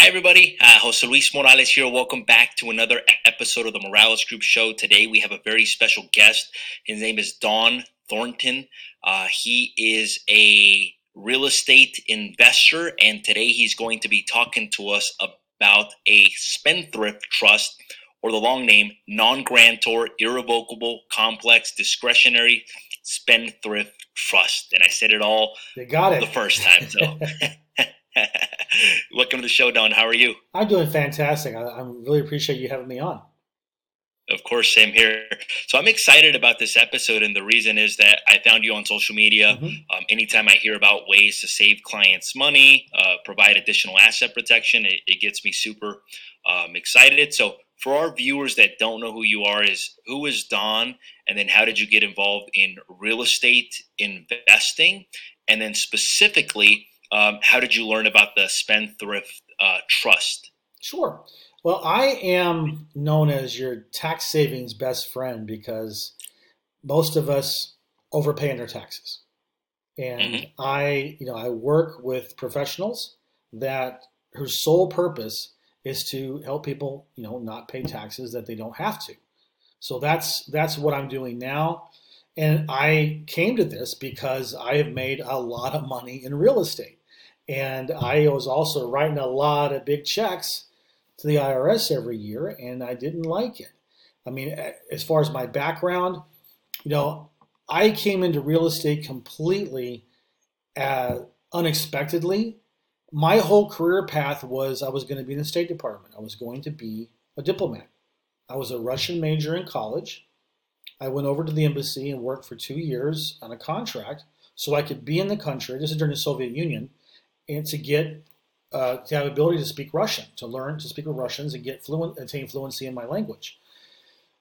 Hi, everybody. Uh, Jose Luis Morales here. Welcome back to another episode of the Morales Group Show. Today, we have a very special guest. His name is Don Thornton. Uh, he is a real estate investor, and today he's going to be talking to us about a spendthrift trust, or the long name, non grantor, irrevocable, complex, discretionary spendthrift trust. And I said it all you got it. the first time. So. Welcome to the show, Don. How are you? I'm doing fantastic. I, I really appreciate you having me on. Of course, same here. So I'm excited about this episode, and the reason is that I found you on social media. Mm-hmm. Um, anytime I hear about ways to save clients money, uh, provide additional asset protection, it, it gets me super um, excited. So for our viewers that don't know who you are, is who is Don, and then how did you get involved in real estate investing, and then specifically um, how did you learn about the Spendthrift uh, Trust? Sure. Well, I am known as your tax savings best friend because most of us overpay in our taxes. And mm-hmm. I, you know, I work with professionals that whose sole purpose is to help people, you know, not pay taxes that they don't have to. So that's that's what I'm doing now. And I came to this because I have made a lot of money in real estate. And I was also writing a lot of big checks to the IRS every year, and I didn't like it. I mean, as far as my background, you know, I came into real estate completely uh, unexpectedly. My whole career path was I was going to be in the State Department. I was going to be a diplomat. I was a Russian major in college. I went over to the embassy and worked for two years on a contract so I could be in the country. This is during the Soviet Union and to get uh, to have ability to speak Russian, to learn to speak with Russians and get fluent, attain fluency in my language.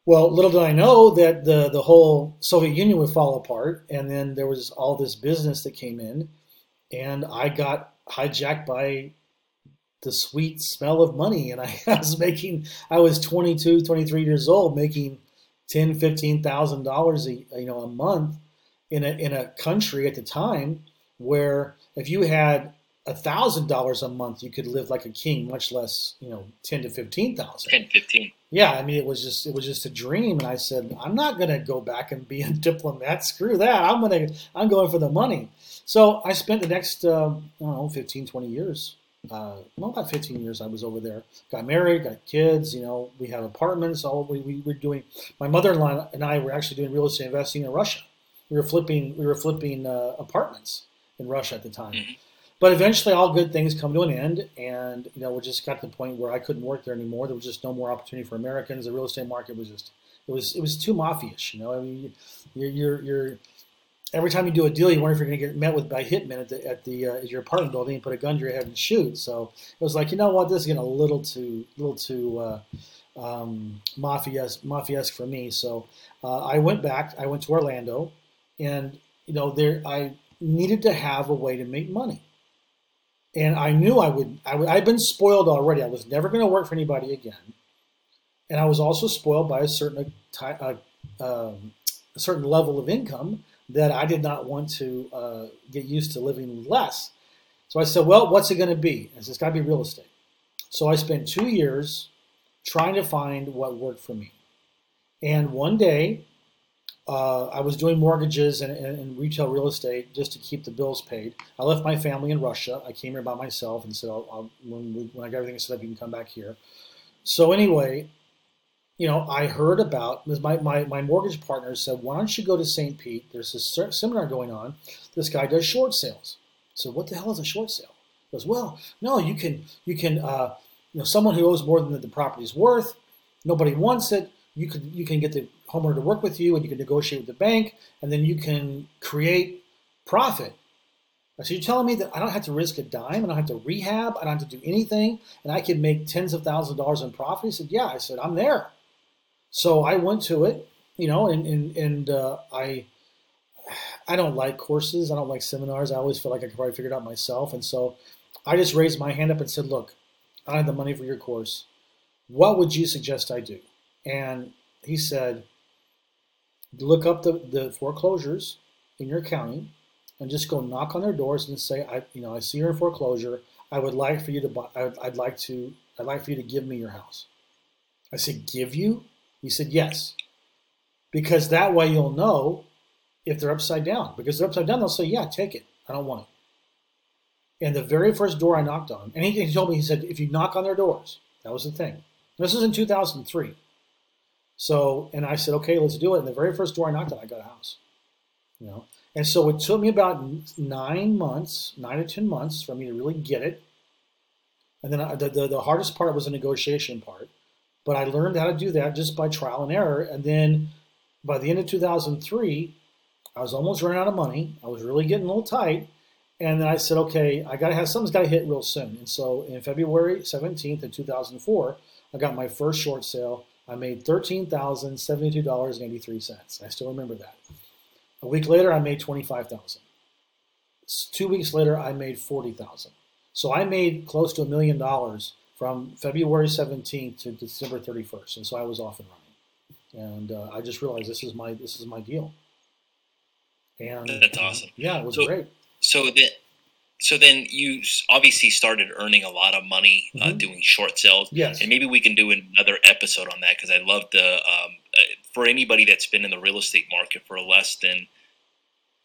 Well, little did I know that the the whole Soviet Union would fall apart, and then there was all this business that came in, and I got hijacked by the sweet smell of money, and I was making. I was 22, 23 years old, making ten, fifteen thousand dollars a you know a month in a in a country at the time where if you had thousand dollars a month, you could live like a king, much less, you know, ten to fifteen thousand. Ten, fifteen. Yeah, I mean, it was just it was just a dream, and I said, I'm not going to go back and be a diplomat. Screw that. I'm gonna I'm going for the money. So I spent the next uh, I don't know 15, 20 years. Uh, well, about 15 years I was over there. Got married, got kids. You know, we have apartments. All we, we were doing. My mother-in-law and I were actually doing real estate investing in Russia. We were flipping we were flipping uh, apartments in Russia at the time. Mm-hmm. But eventually, all good things come to an end, and you know we just got to the point where I couldn't work there anymore. There was just no more opportunity for Americans. The real estate market was just it was it was too mafia-ish. You know, I mean, you're you're, you're every time you do a deal, you wonder if you're going to get met with by hitmen at the at the uh, at your apartment building and put a gun to your head and shoot. So it was like, you know what, this is getting a little too little too uh, um, for me. So uh, I went back. I went to Orlando, and you know there I needed to have a way to make money and I knew I would. I would I'd been spoiled already. I was never going to work for anybody again, and I was also spoiled by a certain uh, um, a certain level of income that I did not want to uh, get used to living less. So I said, "Well, what's it going to be?" I said, "It's got to be real estate." So I spent two years trying to find what worked for me, and one day uh, I was doing mortgages and, and, and, retail real estate just to keep the bills paid. I left my family in Russia. I came here by myself and said, I'll, I'll, when, we, when I got everything set up, you can come back here. So anyway, you know, I heard about my, my, my mortgage partner said, why don't you go to St. Pete? There's this seminar going on. This guy does short sales. So what the hell is a short sale? He goes, well, no, you can, you can, uh, you know, someone who owes more than the, the property's worth. Nobody wants it you can you can get the homeowner to work with you, and you can negotiate with the bank, and then you can create profit. So you're telling me that I don't have to risk a dime, I don't have to rehab, I don't have to do anything, and I can make tens of thousands of dollars in profit? He said, "Yeah." I said, "I'm there." So I went to it, you know, and and and uh, I. I don't like courses. I don't like seminars. I always feel like I could probably figure it out myself. And so I just raised my hand up and said, Look, I don't have the money for your course. What would you suggest I do? And he said, look up the, the foreclosures in your county and just go knock on their doors and say, I, you know, I see you're in foreclosure. I would like for you to buy. I'd, I'd like to. I'd like for you to give me your house. I said, give you? He said, yes, because that way you'll know if they're upside down. Because they're upside down, they'll say, yeah, take it. I don't want it. And the very first door I knocked on, and he, he told me, he said, if you knock on their doors, that was the thing. This was in 2003. So, and I said, okay, let's do it. And the very first door I knocked on, I got a house. You know, and so it took me about nine months, nine to ten months, for me to really get it. And then I, the, the the hardest part was the negotiation part, but I learned how to do that just by trial and error. And then by the end of 2003, I was almost running out of money. I was really getting a little tight. And then I said, okay, I got to have something's got to hit real soon. And so in February 17th of 2004, I got my first short sale. I made $13,072.83. I still remember that. A week later, I made 25,000. Two weeks later, I made 40,000. So I made close to a million dollars from February 17th to December 31st. And so I was off and running. And uh, I just realized this is my this is my deal. And that's awesome. Yeah, it was so, great. So then, so then you obviously started earning a lot of money uh, mm-hmm. uh, doing short sales. Yes. And maybe we can do another episode on that because I love the um, uh, for anybody that's been in the real estate market for less than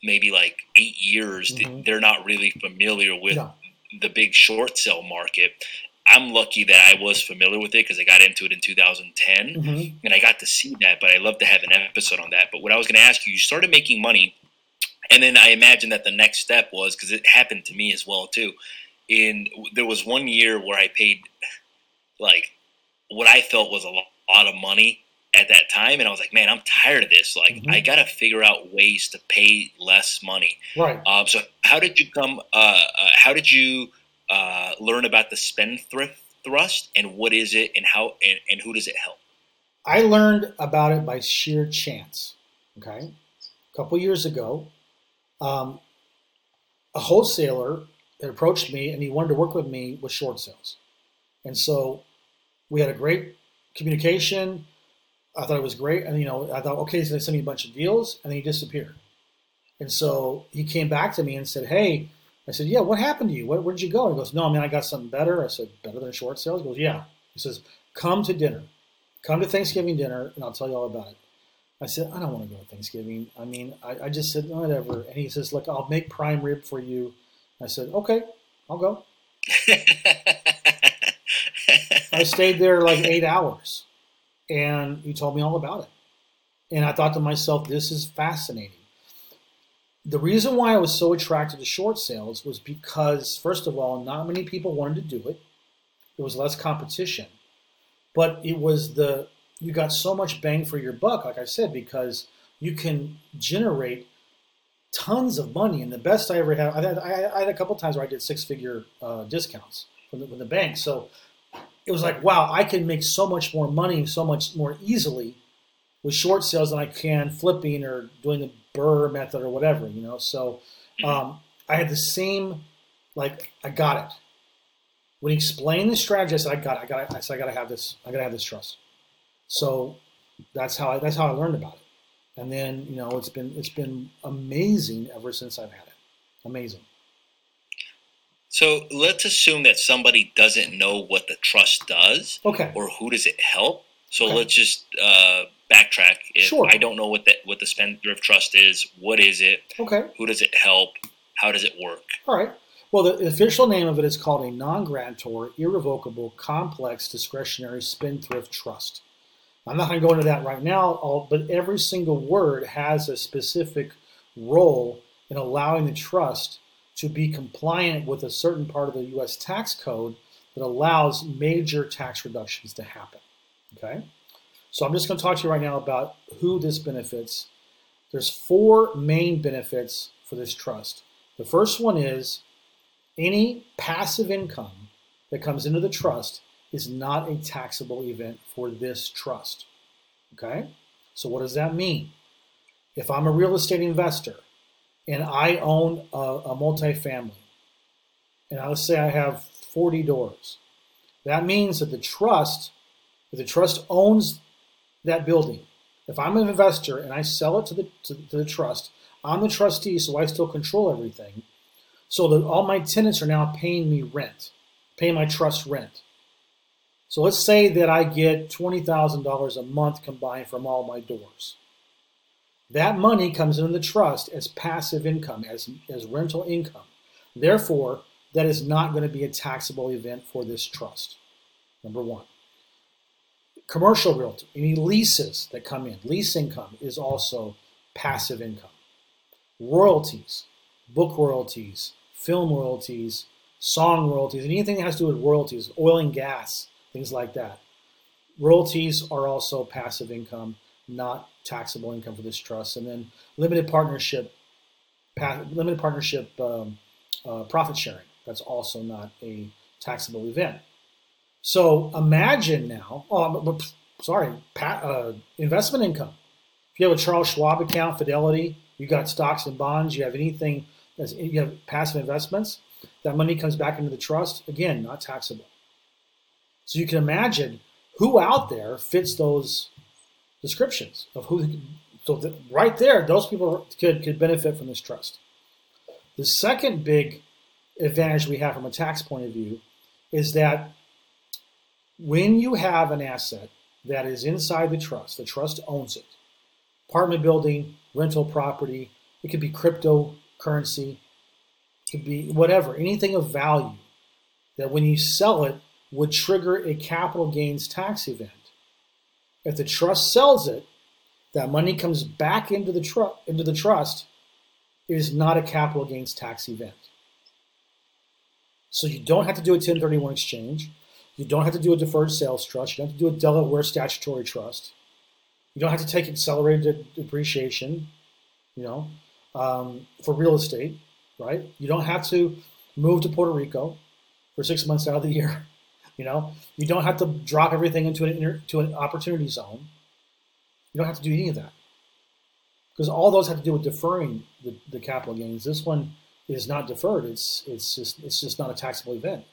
maybe like eight years, mm-hmm. they're not really familiar with no. the big short sale market. I'm lucky that I was familiar with it because I got into it in 2010 mm-hmm. and I got to see that. But I love to have an episode on that. But what I was going to ask you, you started making money and then I imagine that the next step was because it happened to me as well too. In there was one year where I paid like what I felt was a lot of money at that time, and I was like, man, I'm tired of this. Like, mm-hmm. I got to figure out ways to pay less money. Right. Um, so, how did you come? Uh, uh, how did you uh, learn about the spendthrift trust, and what is it, and how, and, and who does it help? I learned about it by sheer chance. Okay, a couple years ago, um, a wholesaler that approached me and he wanted to work with me with short sales. And so we had a great communication. I thought it was great. And, you know, I thought, okay, so going sent me a bunch of deals. And then he disappeared. And so he came back to me and said, hey, I said, yeah, what happened to you? Where, where'd you go? He goes, no, I mean, I got something better. I said, better than short sales? He goes, yeah. He says, come to dinner. Come to Thanksgiving dinner, and I'll tell you all about it. I said, I don't want to go to Thanksgiving. I mean, I, I just said, whatever. And he says, look, I'll make prime rib for you. I said, okay, I'll go. I stayed there like eight hours and he told me all about it. And I thought to myself, this is fascinating. The reason why I was so attracted to short sales was because, first of all, not many people wanted to do it. There was less competition. But it was the you got so much bang for your buck, like I said, because you can generate tons of money. And the best I ever had, I had, I had a couple times where I did six figure uh, discounts from the, from the bank. So it was like, wow, I can make so much more money so much more easily with short sales than I can flipping or doing the BRRRR method or whatever, you know. So um, I had the same, like, I got it. When he explained the strategy, I said, I got it. I got it. I said, I got to have this. I got to have this trust. So that's how I, that's how I learned about it. And then you know it's been it's been amazing ever since I've had it. Amazing. So let's assume that somebody doesn't know what the trust does, okay, or who does it help. So okay. let's just uh, backtrack. If sure. I don't know what the what the spendthrift trust is, what is it? Okay. Who does it help? How does it work? All right. Well, the official name of it is called a non-grantor, irrevocable, complex, discretionary spendthrift trust. I'm not going to go into that right now, but every single word has a specific role in allowing the trust to be compliant with a certain part of the U.S. tax code that allows major tax reductions to happen. Okay? So I'm just going to talk to you right now about who this benefits. There's four main benefits for this trust. The first one is any passive income that comes into the trust is not a taxable event for this trust. Okay? So, what does that mean? If I'm a real estate investor and I own a, a multifamily, and let's say I have 40 doors, that means that the trust, if the trust owns that building, if I'm an investor and I sell it to the, to, to the trust, I'm the trustee, so I still control everything. So that all my tenants are now paying me rent, paying my trust rent. So let's say that I get $20,000 a month combined from all my doors. That money comes into the trust as passive income, as, as rental income. Therefore, that is not going to be a taxable event for this trust. Number one. Commercial realty, any leases that come in, lease income is also passive income. Royalties, book royalties, film royalties, song royalties, anything that has to do with royalties, oil and gas, things like that. Royalties are also passive income, not taxable income for this trust. And then limited partnership, limited partnership um, uh, profit sharing. That's also not a taxable event. So imagine now, oh, sorry, uh, investment income. If you have a Charles Schwab account, Fidelity, you got stocks and bonds, you have anything, that's you have passive investments, that money comes back into the trust. Again, not taxable. So you can imagine who out there fits those descriptions of who. So that right there, those people could could benefit from this trust. The second big advantage we have from a tax point of view is that when you have an asset that is inside the trust, the trust owns it. Apartment building, rental property, it could be cryptocurrency, it could be whatever, anything of value that when you sell it would trigger a capital gains tax event. If the trust sells it, that money comes back into the, tr- into the trust. It is not a capital gains tax event. So you don't have to do a 1031 exchange. You don't have to do a deferred sales trust. You don't have to do a Delaware statutory trust. You don't have to take accelerated depreciation, you know, um, for real estate, right? You don't have to move to Puerto Rico for six months out of the year. You know, you don't have to drop everything into an inter- to an opportunity zone. You don't have to do any of that because all those have to do with deferring the, the capital gains. This one is not deferred. It's it's just it's just not a taxable event.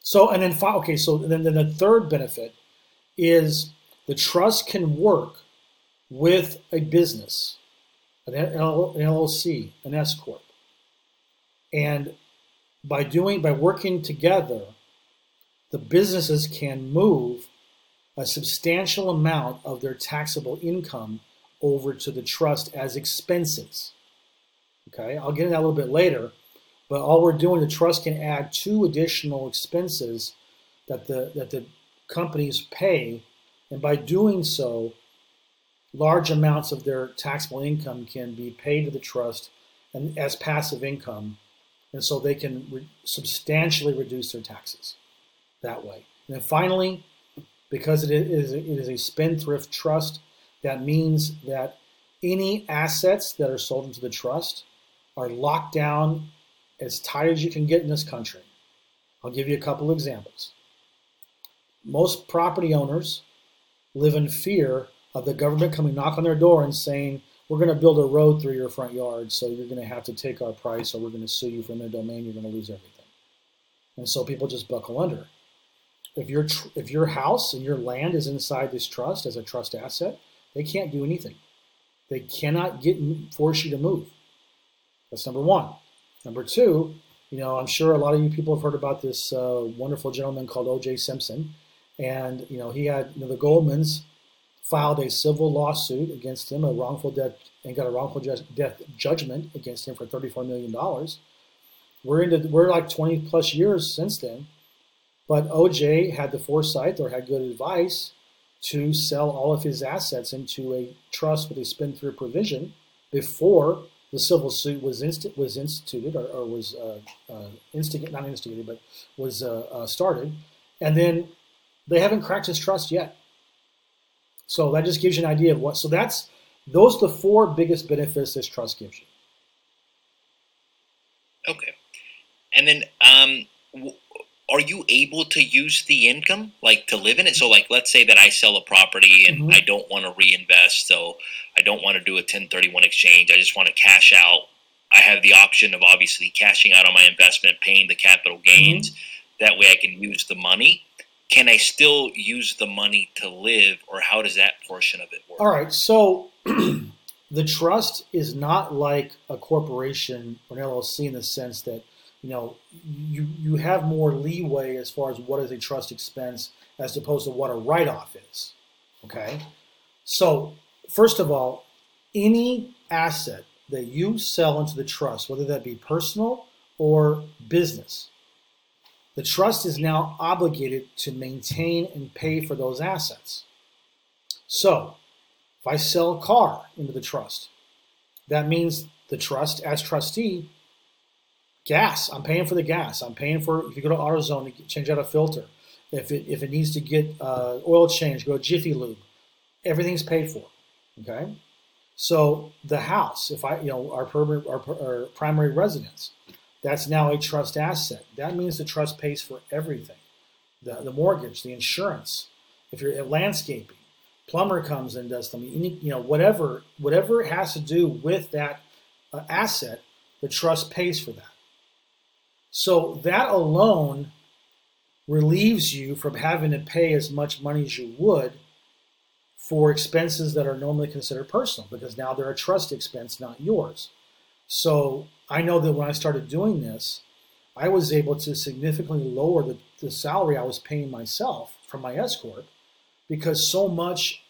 So and then okay, so then, then the third benefit is the trust can work with a business, an LLC, an S corp, and by doing by working together, the businesses can move a substantial amount of their taxable income over to the trust as expenses. Okay, I'll get into that a little bit later, but all we're doing, the trust can add two additional expenses that the that the companies pay, and by doing so, large amounts of their taxable income can be paid to the trust and as passive income, and so they can re- substantially reduce their taxes that way. And then finally, because it is it is a spendthrift trust, that means that any assets that are sold into the trust are locked down as tight as you can get in this country. I'll give you a couple examples. Most property owners live in fear of the government coming knock on their door and saying, we're going to build a road through your front yard, so you're going to have to take our price, or we're going to sue you for their domain. You're going to lose everything. And so people just buckle under. If your tr- if your house and your land is inside this trust as a trust asset, they can't do anything. They cannot get force you to move. That's number one. Number two, you know, I'm sure a lot of you people have heard about this uh, wonderful gentleman called O.J. Simpson, and you know he had you know, the Goldmans filed a civil lawsuit against him, a wrongful death, and got a wrongful death judgment against him for 34 million dollars. We're into we're like 20 plus years since then, but OJ had the foresight or had good advice to sell all of his assets into a trust with a spendthrift provision before the civil suit was inst- was instituted or, or was uh, uh, instigated, not instigated, but was uh, uh, started, and then they haven't cracked his trust yet. So that just gives you an idea of what. So that's those are the four biggest benefits this trust gives you. Okay, and then um, w- are you able to use the income like to live in it? So like, let's say that I sell a property and mm-hmm. I don't want to reinvest, so I don't want to do a 1031 exchange. I just want to cash out. I have the option of obviously cashing out on my investment, paying the capital gains. Mm-hmm. That way, I can use the money can I still use the money to live, or how does that portion of it work? All right. So the trust is not like a corporation or an LLC in the sense that you know you you have more leeway as far as what is a trust expense as opposed to what a write-off is. Okay, so first of all, any asset that you sell into the trust, whether that be personal or business, the trust is now obligated to maintain and pay for those assets. So, if I sell a car into the trust, that means the trust, as trustee, gas. I'm paying for the gas. I'm paying for if you go to AutoZone to change out a filter. If it if it needs to get uh, oil change, go to Jiffy Lube. Everything's paid for. Okay. So the house, if I you know our, our, our primary residence, that's now a trust asset. That means the trust pays for everything, the the mortgage, the insurance. If you're at landscaping, plumber comes and does something. You know whatever whatever it has to do with that uh, asset, the trust pays for that. So that alone relieves you from having to pay as much money as you would for expenses that are normally considered personal because now they're a trust expense, not yours. So I know that when I started doing this, I was able to significantly lower the, the salary I was paying myself from my S corp because so much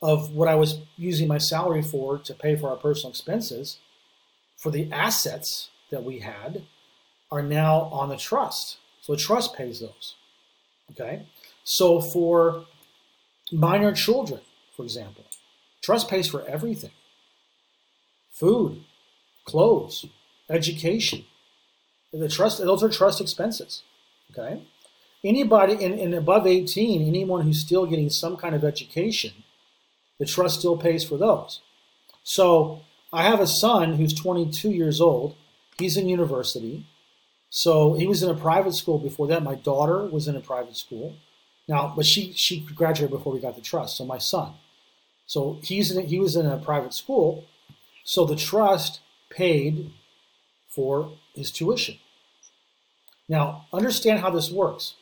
of what I was using my salary for to pay for our personal expenses for the assets that we had are now on the trust. So the trust pays those. Okay? So for minor children, for example, trust pays for everything food, clothes, education. The trust, those are trust expenses. Okay? Anybody in, in above 18, anyone who's still getting some kind of education, the trust still pays for those. So I have a son who's 22 years old. He's in university. So he was in a private school before that. My daughter was in a private school. Now, but she she graduated before we got the trust. So my son, so he's in, he was in a private school. So the trust paid for his tuition. Now, understand how this works.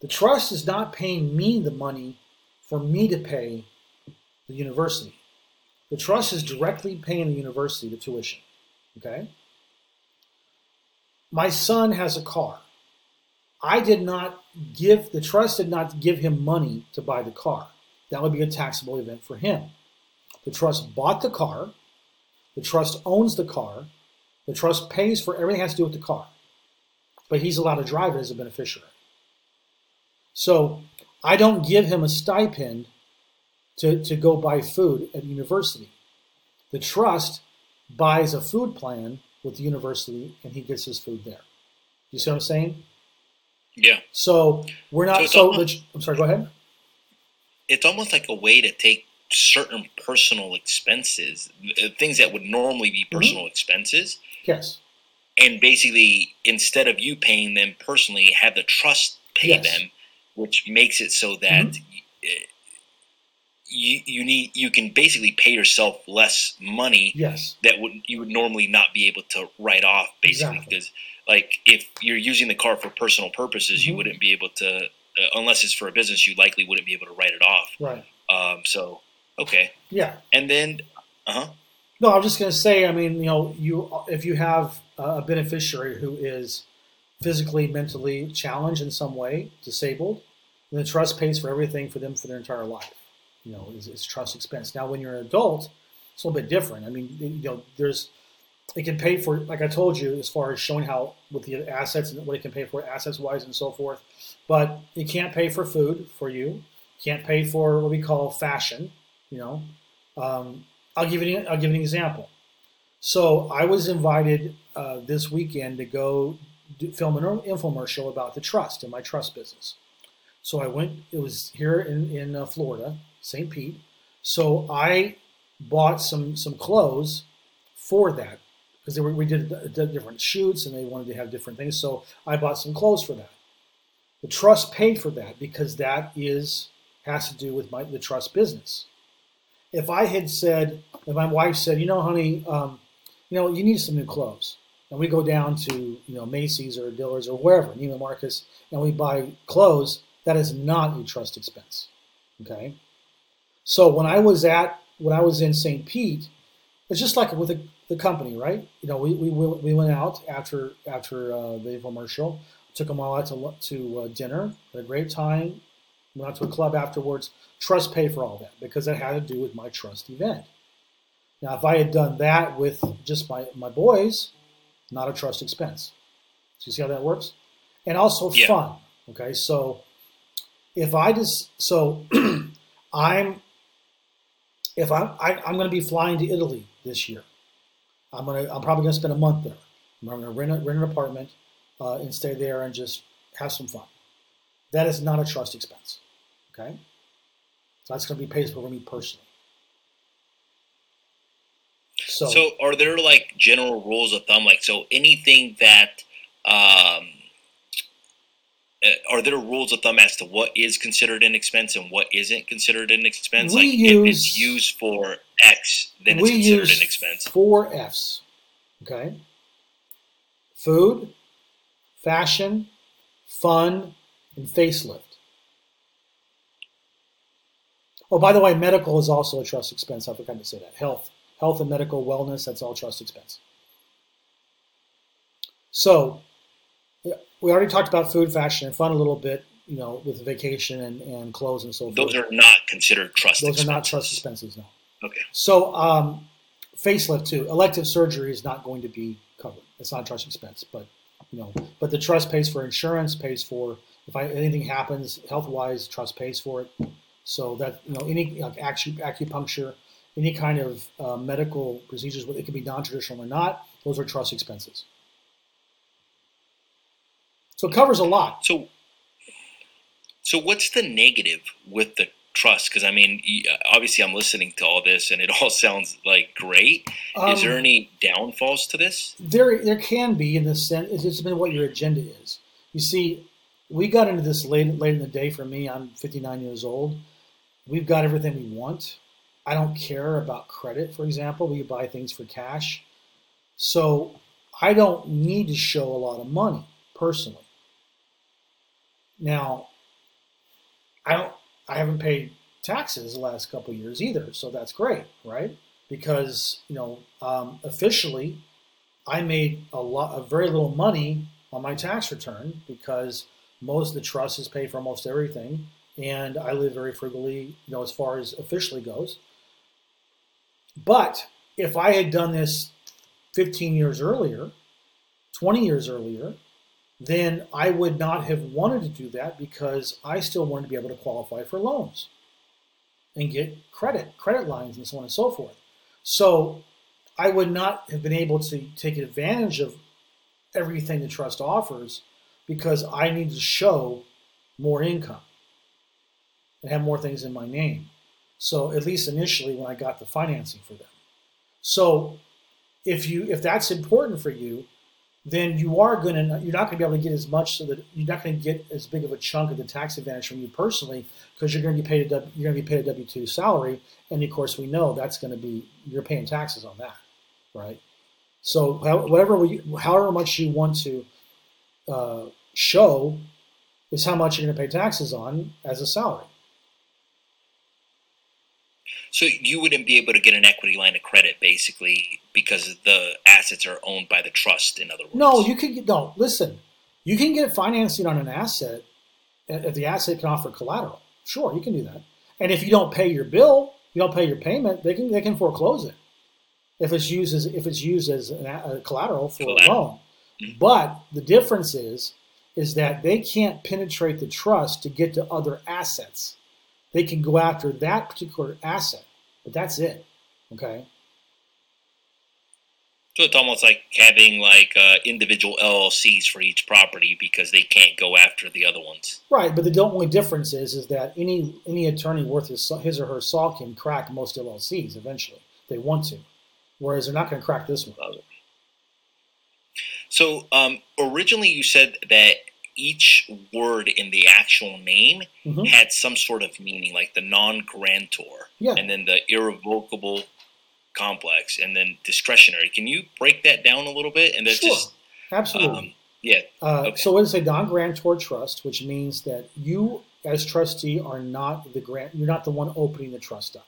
The trust is not paying me the money for me to pay the university. The trust is directly paying the university the tuition. Okay? my son has a car. I did not give, the trust did not give him money to buy the car. That would be a taxable event for him. The trust bought the car. The trust owns the car. The trust pays for everything that has to do with the car. But he's allowed to drive it as a beneficiary. So I don't give him a stipend to, to go buy food at university. The trust buys a food plan with the university and he gets his food there. You see what I'm saying? Yeah. So we're not. So, so almost, I'm sorry. Go ahead. It's almost like a way to take certain personal expenses, uh, things that would normally be mm-hmm. personal mm-hmm. expenses. Yes. And basically, instead of you paying them personally, have the trust pay yes. them, which makes it so that mm-hmm you, you need you can basically pay yourself less money yes that would you would normally not be able to write off basically exactly. because like if you're using the car for personal purposes mm-hmm. you wouldn't be able to uh, unless it's for a business you likely wouldn't be able to write it off right um, so okay yeah and then uh-huh no i'm just going to say i mean you know you if you have a beneficiary who is physically mentally challenged in some way disabled then the trust pays for everything for them for their entire life you know, is, is trust expense. Now, when you're an adult, it's a little bit different. I mean, you know, there's it can pay for, like I told you, as far as showing how with the assets and what it can pay for assets wise and so forth. But it can't pay for food for you. Can't pay for what we call fashion. You know, um, I'll give you I'll give an example. So I was invited uh, this weekend to go do, film an infomercial about the trust in my trust business. So I went. It was here in in uh, Florida, St. Pete. So I bought some some clothes for that because we did, did different shoots and they wanted to have different things. So I bought some clothes for that. The trust paid for that because that is has to do with my the trust business. If I had said, if my wife said, you know, honey, um, you know, you need some new clothes, and we go down to you know Macy's or Dillard's or wherever, Neiman Marcus, and we buy clothes, that is not a trust expense. Okay, so when I was at when I was in St. Pete, it's just like with the, the company, right? You know, we, we we went out after after uh, the infomercial, took them all out to to uh, dinner, had a great time, went out to a club afterwards. Trust paid for all that because it had to do with my trust event. Now, if I had done that with just my my boys, not a trust expense. So you see how that works, and also Yeah. fun. Okay, so if I just so I'm if I'm I, I'm going to be flying to Italy this year, I'm gonna I'm probably going to spend a month there. I'm going to rent a, rent an apartment uh, and stay there and just have some fun. That is not a trust expense. Okay, so that's going to be paid for me personally. So, So, are there like general rules of thumb? Like, so anything that, um, uh, are there rules of thumb as to what is considered an expense and what isn't considered an expense? Like, if it's used for X, then it's considered an expense. four F's. Okay, food, fashion, fun, and facelift. Oh, by the way, medical is also a trust expense. I forgot to say that. Health, health and medical wellness, that's all trust expense. So, we already talked about food, fashion, and fun a little bit, you know, with vacation and, and clothes and so forth. Those are not considered trust Those expenses. are not trust expenses, no. Okay. So, um, facelift too. Elective surgery is not going to be covered. It's not a trust expense, but you know, but the trust pays for insurance, pays for if I, anything happens health wise, trust pays for it. So that you know, any like acupuncture, any kind of uh, medical procedures, whether it can be non-traditional or not, those are trust expenses. So it covers a lot. So, so what's the negative with the trust? Because I mean, obviously, I'm listening to all this, and it all sounds like great. is there Um, any downfalls to this? There, there can be in the sense. It's been what your agenda is. You see, we got into this late, late in the day. For me, I'm 59 years old. We've got everything we want. I don't care about credit, for example. We buy things for cash, so I don't need to show a lot of money personally. Now, I don't. I haven't paid taxes the last couple of years either, so that's great, right? Because you know, um, officially, I made a lot, a very little money on my tax return because most of the trust is paid for almost everything, and I live very frugally, you know, as far as officially goes. But if I had done this 15 years earlier, 20 years earlier, then I would not have wanted to do that because I still wanted to be able to qualify for loans and get credit, credit lines, and so on and so forth. So I would not have been able to take advantage of everything the trust offers because I need to show more income and have more things in my name. So at least initially when I got the financing for them. So if you if that's important for you, then you are going to you're not going to be able to get as much so that you're not going to get as big of a chunk of the tax advantage from you personally because you're going to be paid a W- you're going to be paid a W two salary, and of course we know that's going to be you're paying taxes on that, right? So whatever we, however much you want to uh, show is how much you're going to pay taxes on as a salary. So you wouldn't be able to get an equity line of credit, basically, because the assets are owned by the trust. In other words, No, you can get no. Listen, you can get financing on an asset if the asset can offer collateral. Sure, you can do that. And if you don't pay your bill, you don't pay your payment, they can they can foreclose it if it's used as if it's used as an, a a collateral for a Collateral. loan. Mhm. But the difference is is that they can't penetrate the trust to get to other assets. They can go after that particular asset, but that's it. Okay. So it's almost like having like uh, individual LLCs for each property because they can't go after the other ones. Right, but the only difference is is that any any attorney worth his, his or her salt can crack most LLCs eventually. They want to, whereas they're not going to crack this one. So um, originally you said that each word in the actual name Mhm. had some sort of meaning, like the non-grantor, Yeah. and then the irrevocable complex, and then discretionary. Can you break that down a little bit? And that's Sure, just absolutely. um, yeah, uh, okay. So what is a non-grantor trust, which means that you, as trustee, are not the grant. You're not the one opening the trust up.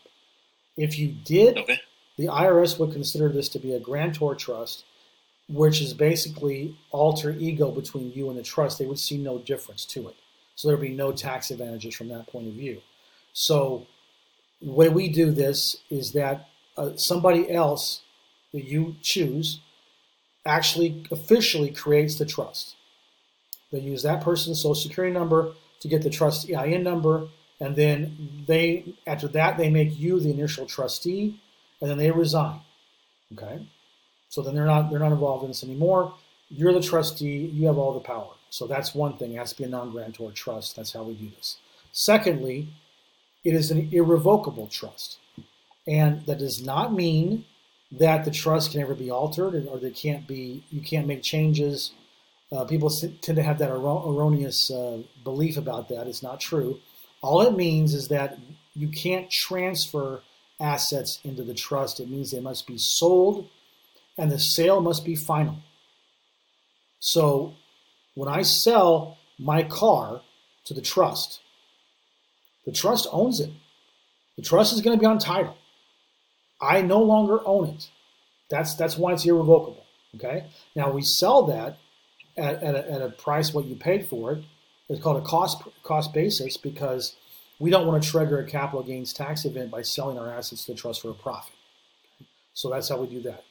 If you did, Okay. the IRS would consider this to be a grantor trust, which is basically alter ego between you and the trust. They would see no difference to it. So there'd be no tax advantages from that point of view. So the way we do this is that uh, somebody else that you choose actually officially creates the trust. They use that person's social security number to get the trust EIN number, and then they after that they make you the initial trustee, and then they resign. Okay, so then they're not they're not involved in this anymore. You're the trustee. You have all the power. So that's one thing. It has to be a non-grantor trust. That's how we do this. Secondly, it is an irrevocable trust, and that does not mean that the trust can ever be altered or they can't be you can't make changes. Uh, people tend to have that erroneous uh, belief about that. It's not true. All it means is that you can't transfer assets into the trust. It means they must be sold and the sale must be final. So when I sell my car to the trust, the trust owns it. The trust is going to be on title. I no longer own it. That's that's why it's irrevocable. Okay. Now we sell that at, at, a, at a price what you paid for it. It's called a cost cost basis because we don't want to trigger a capital gains tax event by selling our assets to the trust for a profit. So that's how we do that.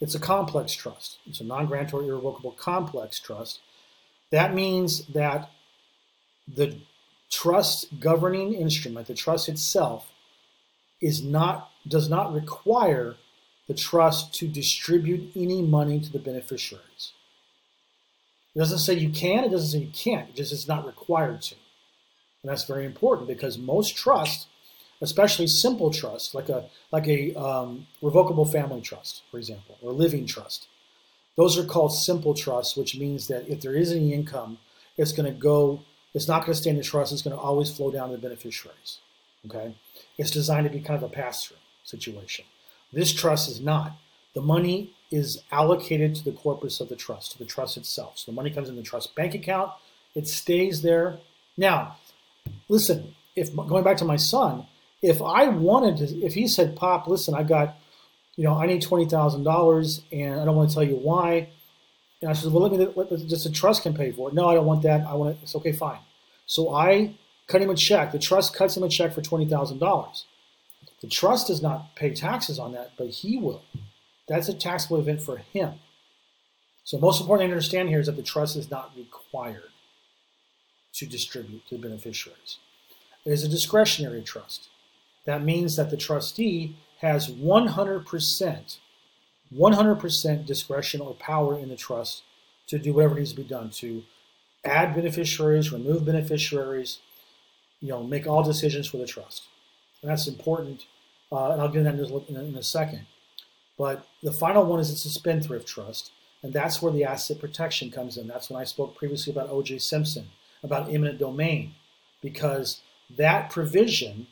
It's a complex trust. It's a non-grantor irrevocable complex trust. That means that the trust governing instrument, the trust itself, is not does not require the trust to distribute any money to the beneficiaries. It doesn't say you can, it doesn't say you can't, it just is not required to. And that's very important because most trusts, especially simple trusts, like a like a um, revocable family trust, for example, or living trust, those are called simple trusts, which means that if there is any income, it's going to go. It's not going to stay in the trust. It's going to always flow down to the beneficiaries. Okay, it's designed to be kind of a pass-through situation. This trust is not. The money is allocated to the corpus of the trust, to the trust itself. So the money comes in the trust bank account. It stays there. Now, listen, if going back to my son, if I wanted to, if he said, Pop, listen, I got, you know, I need $20,000 and I don't want to tell you why. And I said, well, let me, let, just the trust can pay for it. No, I don't want that. I want it. It's okay, fine. So I cut him a check. The trust cuts him a check for $20,000. The trust does not pay taxes on that, but he will. That's a taxable event for him. So most important to understand here is that the trust is not required to distribute to the beneficiaries. It is a discretionary trust. That means that the trustee has 100%, 100% discretion or power in the trust to do whatever needs to be done to add beneficiaries, remove beneficiaries, you know, make all decisions for the trust. And that's important, uh, and I'll get into that in a, in a second. But the final one is it's a spendthrift trust, and that's where the asset protection comes in. That's when I spoke previously about O.J. Simpson, about eminent domain, because that provision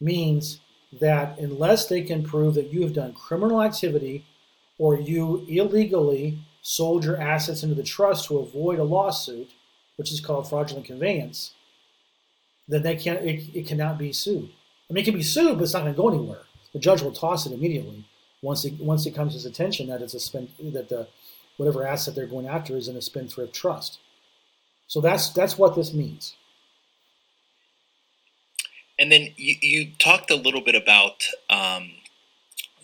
means that unless they can prove that you have done criminal activity or you illegally sold your assets into the trust to avoid a lawsuit, which is called fraudulent conveyance, then they can't it, it cannot be sued. I mean, it can be sued, but it's not going to go anywhere. The judge will toss it immediately once it once it comes to his attention that it's a spend that the whatever asset they're going after is in a spendthrift trust. So that's that's what this means. And then you, you talked a little bit about um,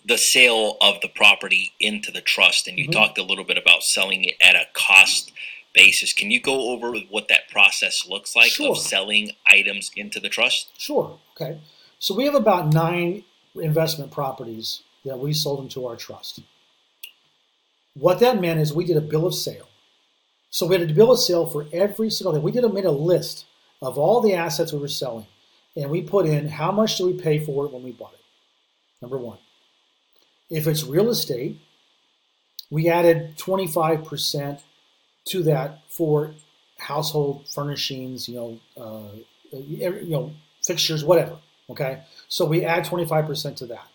the sale of the property into the trust, and you mm-hmm. talked a little bit about selling it at a cost basis. Can you go over what that process looks like sure. of selling items into the trust? Sure. Okay. So we have about nine investment properties that we sold into our trust. What that meant is we did a bill of sale. So we had a bill of sale for every single thing. We did a, made a list of all the assets we were selling and we put in how much do we pay for it when we bought it. Number one. If it's real estate, we added 25% to that for household furnishings, you know, uh, you know, fixtures, whatever. Okay, so we add 25% to that.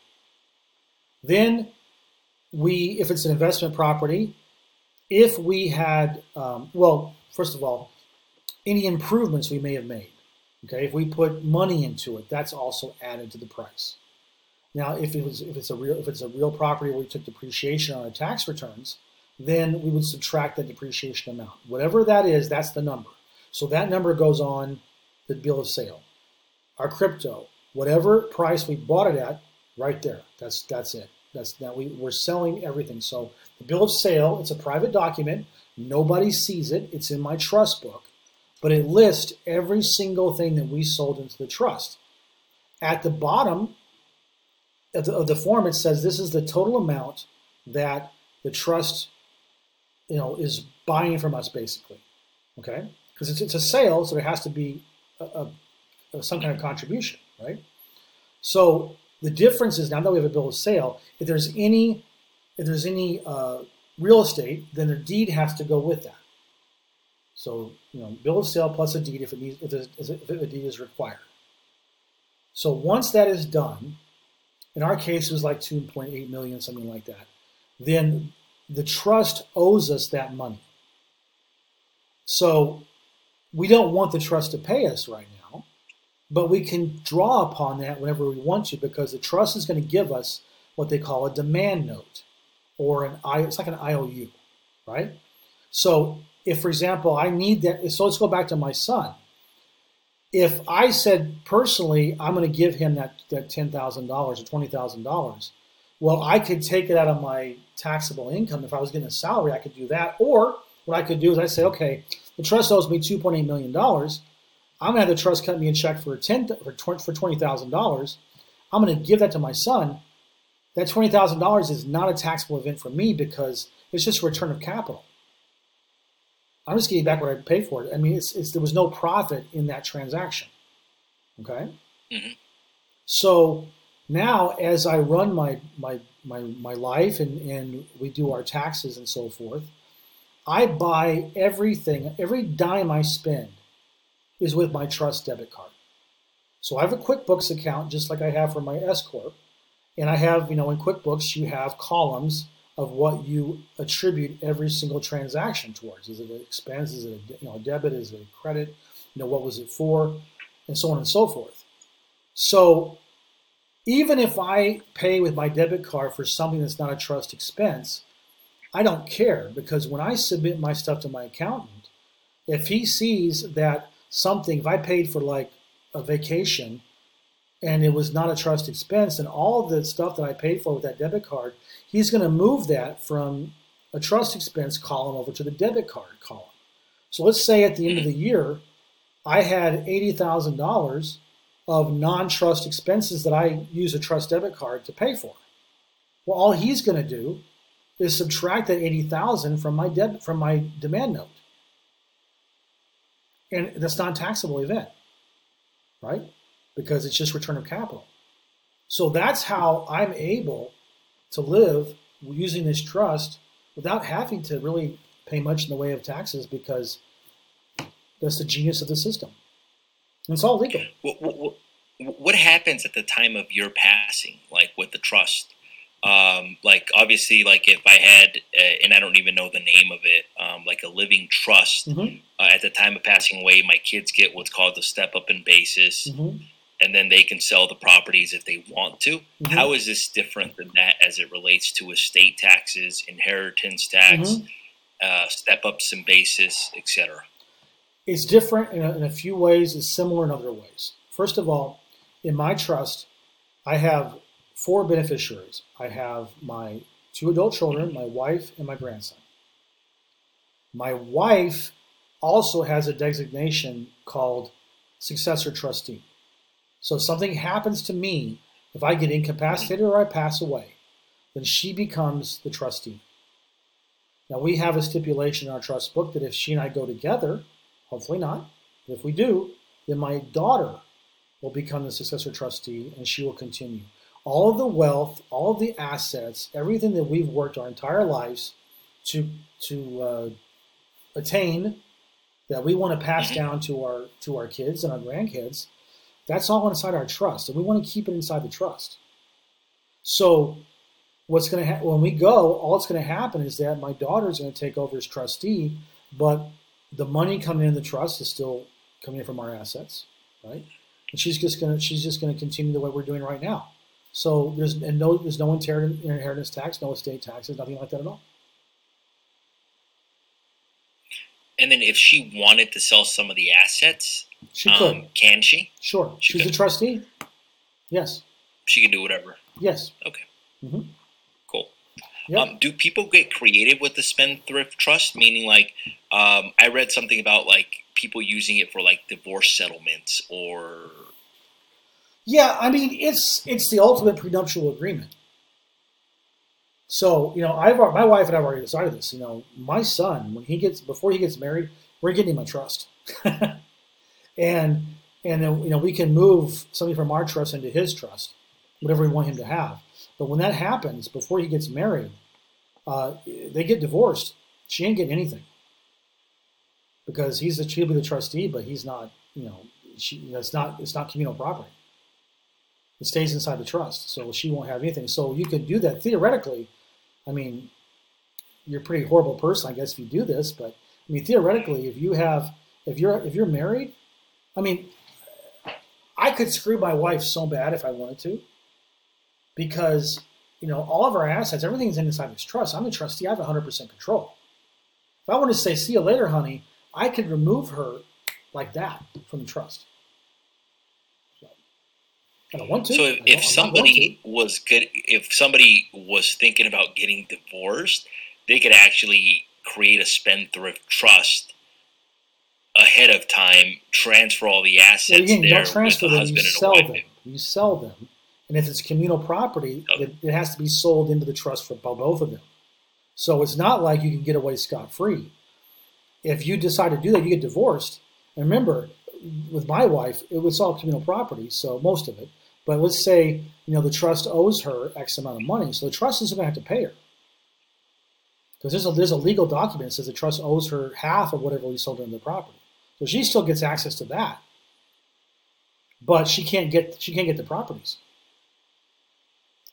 Then we, if it's an investment property, if we had, um, well, first of all, any improvements we may have made. Okay, if we put money into it, that's also added to the price. Now, if it was if it's a real if it's a real property where we took depreciation on our tax returns, then we would subtract that depreciation amount. Whatever that is, that's the number. So that number goes on the bill of sale. Our crypto, whatever price we bought it at, right there. That's that's it. That's that we, we're selling everything. So the bill of sale, it's a private document. Nobody sees it. It's in my trust book. But it lists every single thing that we sold into the trust. At the bottom of the, of the form, it says this is the total amount that the trust you know, is buying from us basically. Okay? Because it's, it's a sale, so there has to be a, a, some kind of contribution, right? So the difference is now that we have a bill of sale, if there's any if there's any uh, real estate, then the deed has to go with that. So you know, bill of sale plus a deed if it needs if, if a deed is required. So once that is done, in our case it was like 2.8 million, something like that. Then the trust owes us that money. So we don't want the trust to pay us right now, but we can draw upon that whenever we want to because the trust is going to give us what they call a demand note or an I, it's like an IOU, right? So if, for example, I need that, so let's go back to my son. If I said personally, I'm going to give him that, that $10,000 or $20,000, well, I could take it out of my taxable income. If I was getting a salary, I could do that. Or what I could do is I say, okay, the trust owes me $2.8 million. I'm going to have the trust cut me a check for, 10, for $20,000. I'm going to give that to my son. That $20,000 is not a taxable event for me because it's just a return of capital. I'm just getting back what I paid for it. I mean, it's, it's, there was no profit in that transaction. Okay? Mm-hmm. So now, as I run my, my, my, my life and, and we do our taxes and so forth, I buy everything, every dime I spend is with my trust debit card. So I have a QuickBooks account just like I have for my S Corp. And I have, you know, in QuickBooks, you have columns of what you attribute every single transaction towards. Is it an expense? Is it a, you know, a debit? Is it a credit? You know, what was it for? And so on and so forth. So even if I pay with my debit card for something that's not a trust expense, I don't care because when I submit my stuff to my accountant, if he sees that something, if I paid for like a vacation and it was not a trust expense, and all the stuff that I paid for with that debit card, he's going to move that from a trust expense column over to the debit card column. So let's say at the end of the year, I had $80,000 of non-trust expenses that I use a trust debit card to pay for. Well, all he's going to do is subtract that 80,000 from my debit from my demand note. And that's not taxable event, right? Because it's just return of capital. So that's how I'm able to live using this trust without having to really pay much in the way of taxes because that's the genius of the system. And it's all legal. What, what, what happens at the time of your passing, like with the trust? Um, like obviously, like if I had, uh, and I don't even know the name of it, um, like a living trust. Mm-hmm. Uh, at the time of passing away, my kids get what's called the step up in basis, mm-hmm. And then they can sell the properties if they want to. Mm-hmm. How is this different than that as it relates to estate taxes, inheritance tax, mm-hmm. uh, step ups in basis, etc.? It's different in a, in a few ways. It's similar in other ways. First of all, in my trust, I have four beneficiaries. I have my two adult children, my wife, and my grandson. My wife also has a designation called successor trustee. So if something happens to me, if I get incapacitated or I pass away, then she becomes the trustee. Now we have a stipulation in our trust book that if she and I go together, hopefully not, but if we do, then my daughter will become the successor trustee and she will continue. All of the wealth, all of the assets, everything that we've worked our entire lives to to uh, attain that we want to pass mm-hmm. down to our to our kids and our grandkids, that's all inside our trust, and we want to keep it inside the trust. So, what's going to happen when we go? All that's going to happen is that my daughter is going to take over as trustee, but the money coming in the trust is still coming in from our assets, right? and she's just gonna she's just gonna continue the way we're doing right now. So there's and no there's no inheritance tax, no estate taxes, nothing like that at all. And then if she wanted to sell some of the assets, she could. Um, can she? Sure. She She's could. a trustee. Yes. She can do whatever. Yes. Okay. Mm-hmm. Cool. Yep. Um, do people get creative with the spendthrift trust? Meaning, like, um, I read something about like people using it for like divorce settlements or. Yeah, I mean it's it's the ultimate prenuptial agreement. So you know, I've my wife and I've already decided this. You know, my son when he gets before he gets married, we're getting him a trust, and and then, you know we can move something from our trust into his trust, whatever we want him to have. But when that happens, before he gets married, uh, they get divorced. She ain't getting anything because he's the he'll be the trustee, but he's not. You know, she that's not it's not communal property. It stays inside the trust, so she won't have anything. So you could do that theoretically. I mean, you're a pretty horrible person, I guess, if you do this. But I mean, theoretically, if you have if you're if you're married, I mean, I could screw my wife so bad if I wanted to, because you know all of our assets, everything's inside this trust. I'm the trustee. I have 100% control. If I want to say, "See you later, honey," I could remove her like that from the trust. So, I don't want to. So if, if somebody was good, if somebody was thinking about getting divorced, they could actually create a spendthrift trust ahead of time, transfer all the assets well, again, there don't transfer them, you sell them. You sell them, and if it's communal property, okay. it, it has to be sold into the trust for both of them. So it's not like you can get away scot free if you decide to do that, you get divorced. And remember, with my wife, it was all communal property, so most of it. But let's say you know the trust owes her X amount of money, so the trust isn't going to have to pay her because there's a there's a legal document that says the trust owes her half of whatever we sold her in the property, so she still gets access to that. But she can't get she can't get the properties.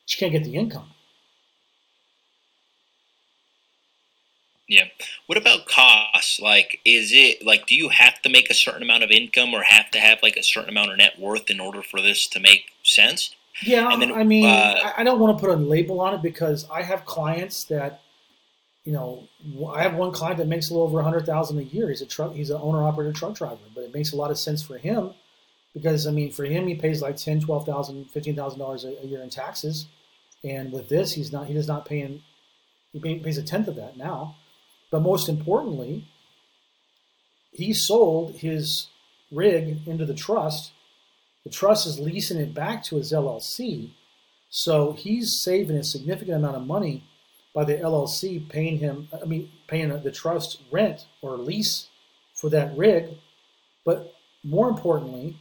She can't get the income. Yeah. What about costs? Like, is it like, do you have to make a certain amount of income or have to have like a certain amount of net worth in order for this to make sense? Yeah. Then, I mean, uh, I don't want to put a label on it because I have clients that, you know, I have one client that makes a little over a hundred thousand a year. He's a truck, he's an owner operator truck driver, but it makes a lot of sense for him because I mean, for him, he pays like ten, twelve thousand, fifteen thousand dollars a year in taxes, and with this, he's not, he does not paying, he pays a tenth of that now. But most importantly, he sold his rig into the trust. The trust is leasing it back to his LLC. So he's saving a significant amount of money by the LLC paying him, I mean, paying the trust rent or lease for that rig. But more importantly,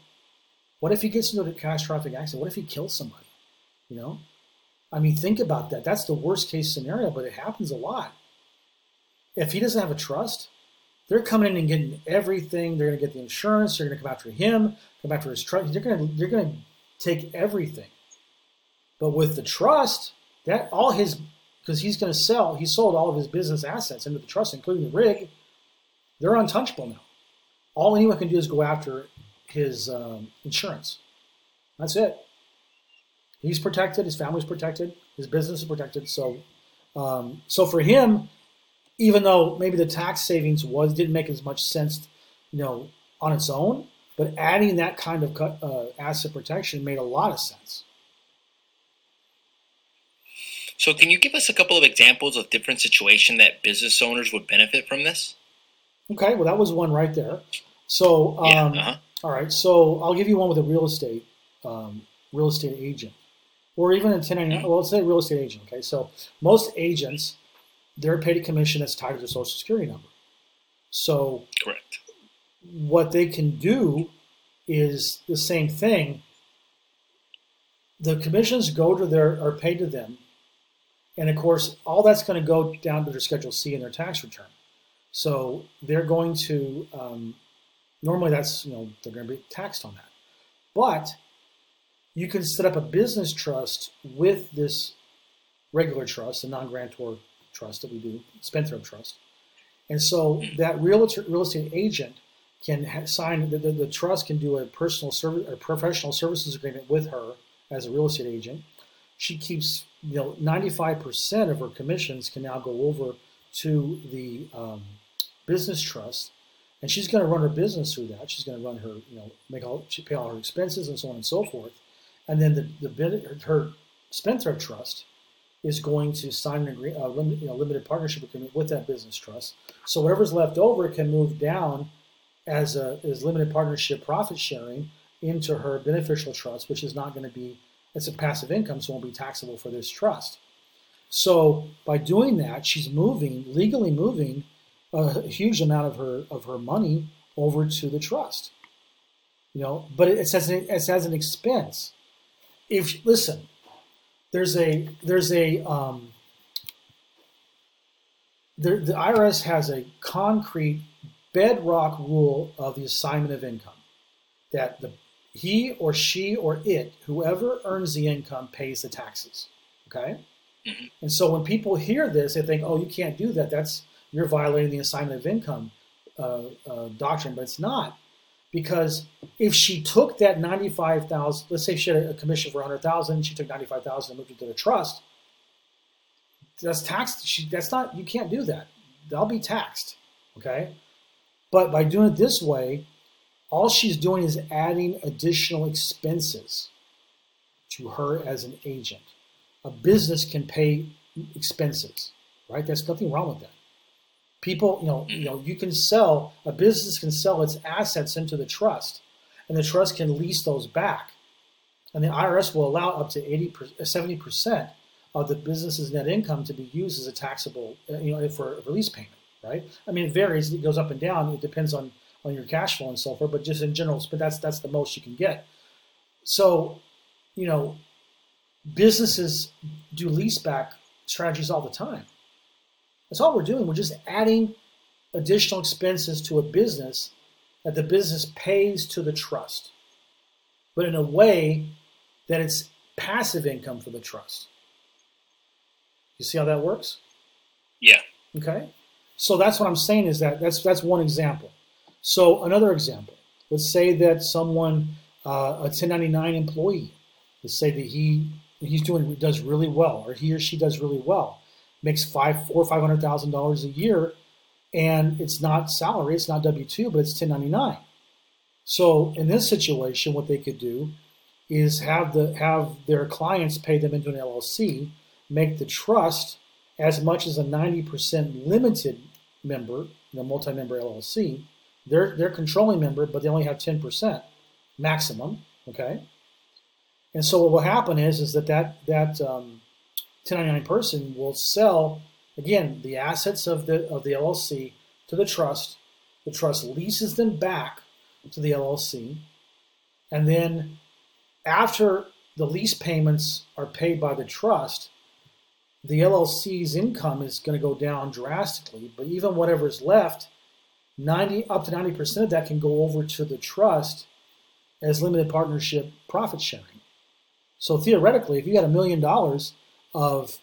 what if he gets into a catastrophic accident? What if he kills somebody? You know? I mean, think about that. That's the worst case scenario, but it happens a lot if he doesn't have a trust, they're coming in and getting everything. They're going to get the insurance. They're going to come after him, come after his trust. They're going to they're going to take everything. But with the trust, that all his because he's going to sell. He sold all of his business assets into the trust, including the rig. They're untouchable now. All anyone can do is go after his um, insurance. That's it. He's protected. His family's protected. His business is protected. So, um, so for him, even though maybe the tax savings was didn't make as much sense, you know, on its own, but adding that kind of uh, asset protection made a lot of sense. So, can you give us a couple of examples of different situations that business owners would benefit from this? Okay, well, that was one right there. So, um, yeah, uh-huh. all right, so I'll give you one with a real estate um, real estate agent, or even a 1099. Well, let's say real estate agent. Okay, so most agents they're paid a commission that's tied to their social security number. So correct. What they can do is the same thing. The commissions go to their are paid to them, and of course, all that's going to go down to their Schedule C in their tax return. So they're going to um, normally that's you know they're going to be taxed on that, but you can set up a business trust with this regular trust, a non-grantor trust that we do, Spendthrift Trust. And so that real, real estate agent can sign, the, the, the, trust can do a personal service, a professional services agreement with her as a real estate agent. She keeps you know 95% of her commissions can now go over to the um, business trust. And she's going to run her business through that. She's going to run her you know make all she pay all her expenses and so on and so forth. And then the, the her spendthrift trust is going to sign an agree, uh, lim, you know, limited partnership agreement with that business trust. So whatever's left over can move down as a as limited partnership profit sharing into her beneficial trust which is not going to be it's a passive income so it won't be taxable for this trust so by doing that, she's moving legally moving a huge amount of her of her money over to the trust. You know, but it's as an, it's as an expense. If listen, there's a there's a um, there, the IRS has a concrete bedrock rule of the assignment of income that the he or she or it whoever earns the income pays the taxes. Okay. Mm-hmm. And so when people hear this, they think, "Oh, you can't do that. That's you're violating the assignment of income uh, uh, doctrine." But it's not, because if she took that ninety-five thousand, let's say she had a commission for hundred thousand, she took ninety-five thousand and moved it to the trust. That's taxed. She, that's not. You can't do that. They'll be taxed. Okay. But by doing it this way, all she's doing is adding additional expenses to her as an agent a business can pay expenses, right? There's nothing wrong with that. People, you know, you know, you can sell a business can sell its assets into the trust, and the trust can lease those back, and the IRS will allow up to 80 70 percent of the business's net income to be used as a taxable, uh, you know, for a release payment, right? I mean, it varies; it goes up and down. It depends on on your cash flow and so forth, but just in general, but that's that's the most you can get. So, you know, businesses do leaseback strategies all the time. That's all we're doing. We're just adding additional expenses to a business that the business pays to the trust, but in a way that it's passive income for the trust. You see how that works? Yeah. Okay. So that's what I'm saying is that that's that's one example. So another example. Let's say that someone, uh, a 1099 employee, let's say that he he's doing does really well, or he or she does really well, makes five four five hundred thousand dollars a year, and it's not salary, it's not W two, but it's ten ninety nine. So in this situation, what they could do is have the have their clients pay them into an LLC, make the trust as much as a ninety percent limited member, the multi-member LLC. They're they're controlling member, but they only have ten percent maximum. Okay, and so what will happen is is that that that um, 1099 person will sell again the assets of the of the LLC to the trust. The trust leases them back to the LLC, and then after the lease payments are paid by the trust, the LLC's income is going to go down drastically. But even whatever's left, 90 up to 90% of that can go over to the trust as limited partnership profit sharing. So theoretically, if you got a million dollars of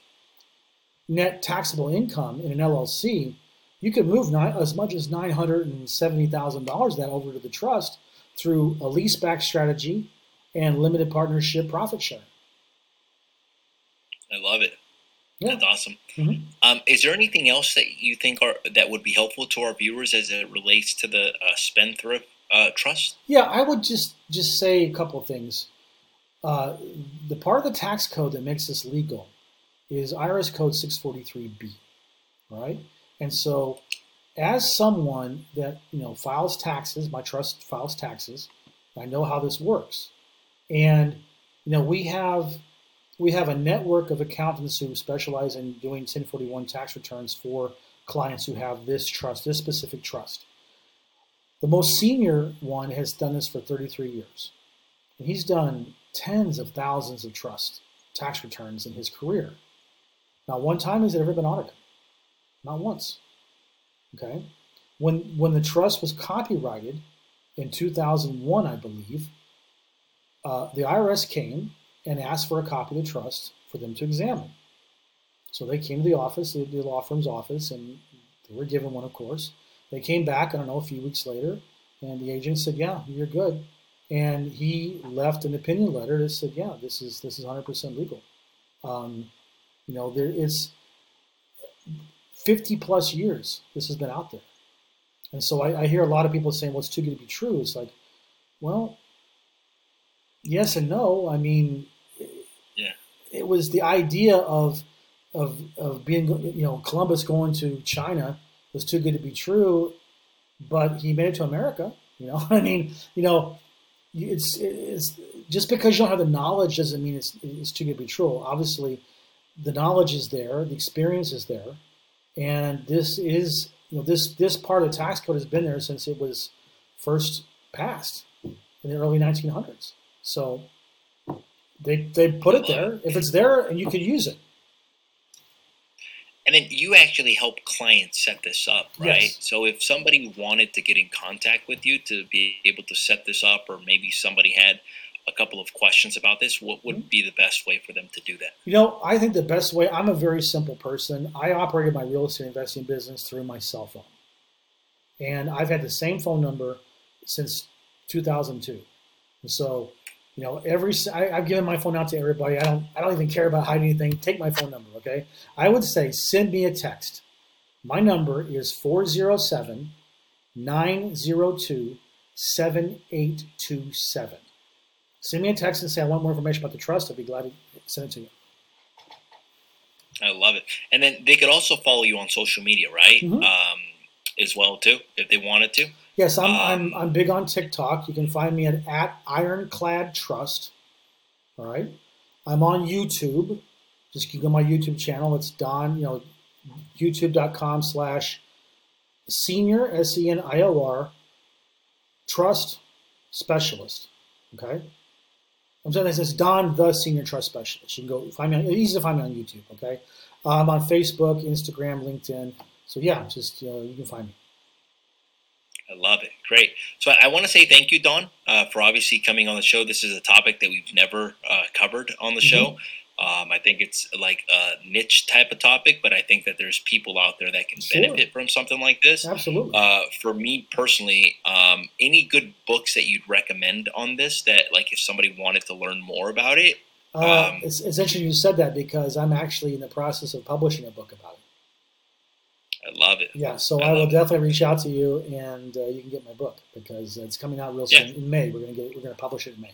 net taxable income in an LLC, you could move as much as nine hundred and seventy thousand dollars that over to the trust through a leaseback strategy and limited partnership profit sharing. I love it. Yeah. That's awesome. Mm-hmm. Um, is there anything else that you think are that would be helpful to our viewers as it relates to the uh, spendthrift uh, trust? Yeah, I would just just say a couple of things. Uh, the part of the tax code that makes this legal is IRS Code 643B, right? And so, as someone that you know files taxes, my trust files taxes. I know how this works, and you know we have we have a network of accountants who specialize in doing 1041 tax returns for clients who have this trust, this specific trust. The most senior one has done this for 33 years. And he's done tens of thousands of trust tax returns in his career. Not one time has it ever been audited. Not once. Okay? When when the trust was copyrighted in 2001, I believe, uh, the IRS came and asked for a copy of the trust for them to examine. So they came to the office, the, the law firm's office, and they were given one, of course. They came back, I don't know, a few weeks later, and the agent said, "Yeah, you're good." and he left an opinion letter that said, "Yeah, this is this is 100% legal." Um, you know, there is 50 plus years this has been out there. And so I, I hear a lot of people saying, well, it's too good to be true. It's like, well, yes and no. I mean. It was the idea of, of, of being, you know, Columbus going to China was too good to be true, but he made it to America. You know, I mean, you know, it's, it's just because you don't have the knowledge doesn't mean it's, it's too good to be true. Obviously, the knowledge is there, the experience is there, and this is you know this this part of the tax code has been there since it was first passed in the early 1900s. So they they put it there. If it's there and you can use it. And then you actually help clients set this up, right? Yes. So if somebody wanted to get in contact with you to be able to set this up, or maybe somebody had a couple of questions about this, what would mm-hmm. be the best way for them to do that? You know, I think the best way, I'm a very simple person. I operated my real estate investing business through my cell phone. And I've had the same phone number since 2002. And so, you know, every I, have given my phone out to everybody. I don't I don't even care about hiding anything. Take my phone number, okay? I would say send me a text. My number is 407 902 7827. Send me a text and say I want more information about the trust. I'd be glad to send it to you. I love it. And then they could also follow you on social media, right? Mhm. Um, as well too, if they wanted to. Yes, I'm, Um, I'm, I'm big on TikTok. You can find me at, at Ironclad Trust. All right. I'm on YouTube. Just Google my YouTube channel. It's Don, you know, youtube.com slash senior, S E N I O R, trust specialist. Okay. I'm saying this is Don, the senior trust specialist. You can go find me. On, easy to find me on YouTube. Okay. I'm on Facebook, Instagram, LinkedIn. So yeah, just uh, you can find me. I love it. Great. So I, I want to say thank you, Don, uh, for obviously coming on the show. This is a topic that we've never uh, covered on the Mm-hmm. show. Um, I think it's like a niche type of topic, but I think that there's people out there that can Sure. benefit from something like this. Absolutely. Uh, for me personally, um, any good books that you'd recommend on this that, like, if somebody wanted to learn more about it, Uh, Um, it's, it's interesting you said that because I'm actually in the process of publishing a book about it. I love it. Yeah, so I I will it. definitely reach out to you, and uh, you can get my book because it's coming out real soon Yeah. in May. We're gonna get we're gonna publish it in May.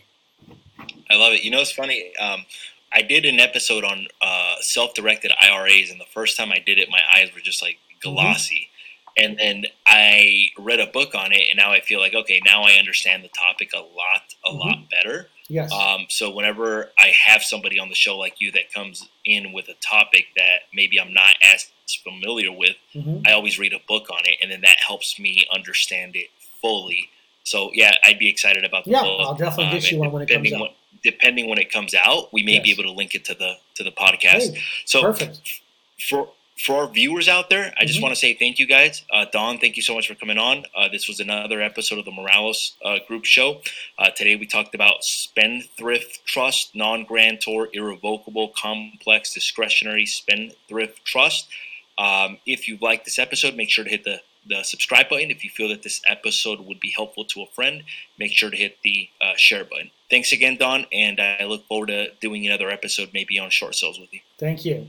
I love it. You know, it's funny. Um, I did an episode on uh, self-directed IRAs, and the first time I did it, my eyes were just like glossy. And then I read a book on it, and now I feel like okay, now I understand the topic a lot, a Mhm. lot better. Yes, Um, so whenever I have somebody on the show like you that comes in with a topic that maybe I'm not as familiar with, hmm I always read a book on it, and then that helps me understand it fully. So yeah, I'd be excited about the Yeah, book. I'll definitely get and you one when it comes out. When, depending when it comes out, we may be able to link it to the to the podcast. Hey, so perfect. for for our viewers out there, I just Mhm. want to say thank you guys. Uh, Don, thank you so much for coming on. Uh, this was another episode of the Morales uh, Group Show. Uh, today we talked about spendthrift trust, non-grantor, irrevocable, complex, discretionary spendthrift trust. Um, if you like this episode, make sure to hit the the subscribe button. If you feel that this episode would be helpful to a friend, make sure to hit the uh, share button. Thanks again, Don, and I look forward to doing another episode maybe on short sales with you. Thank you.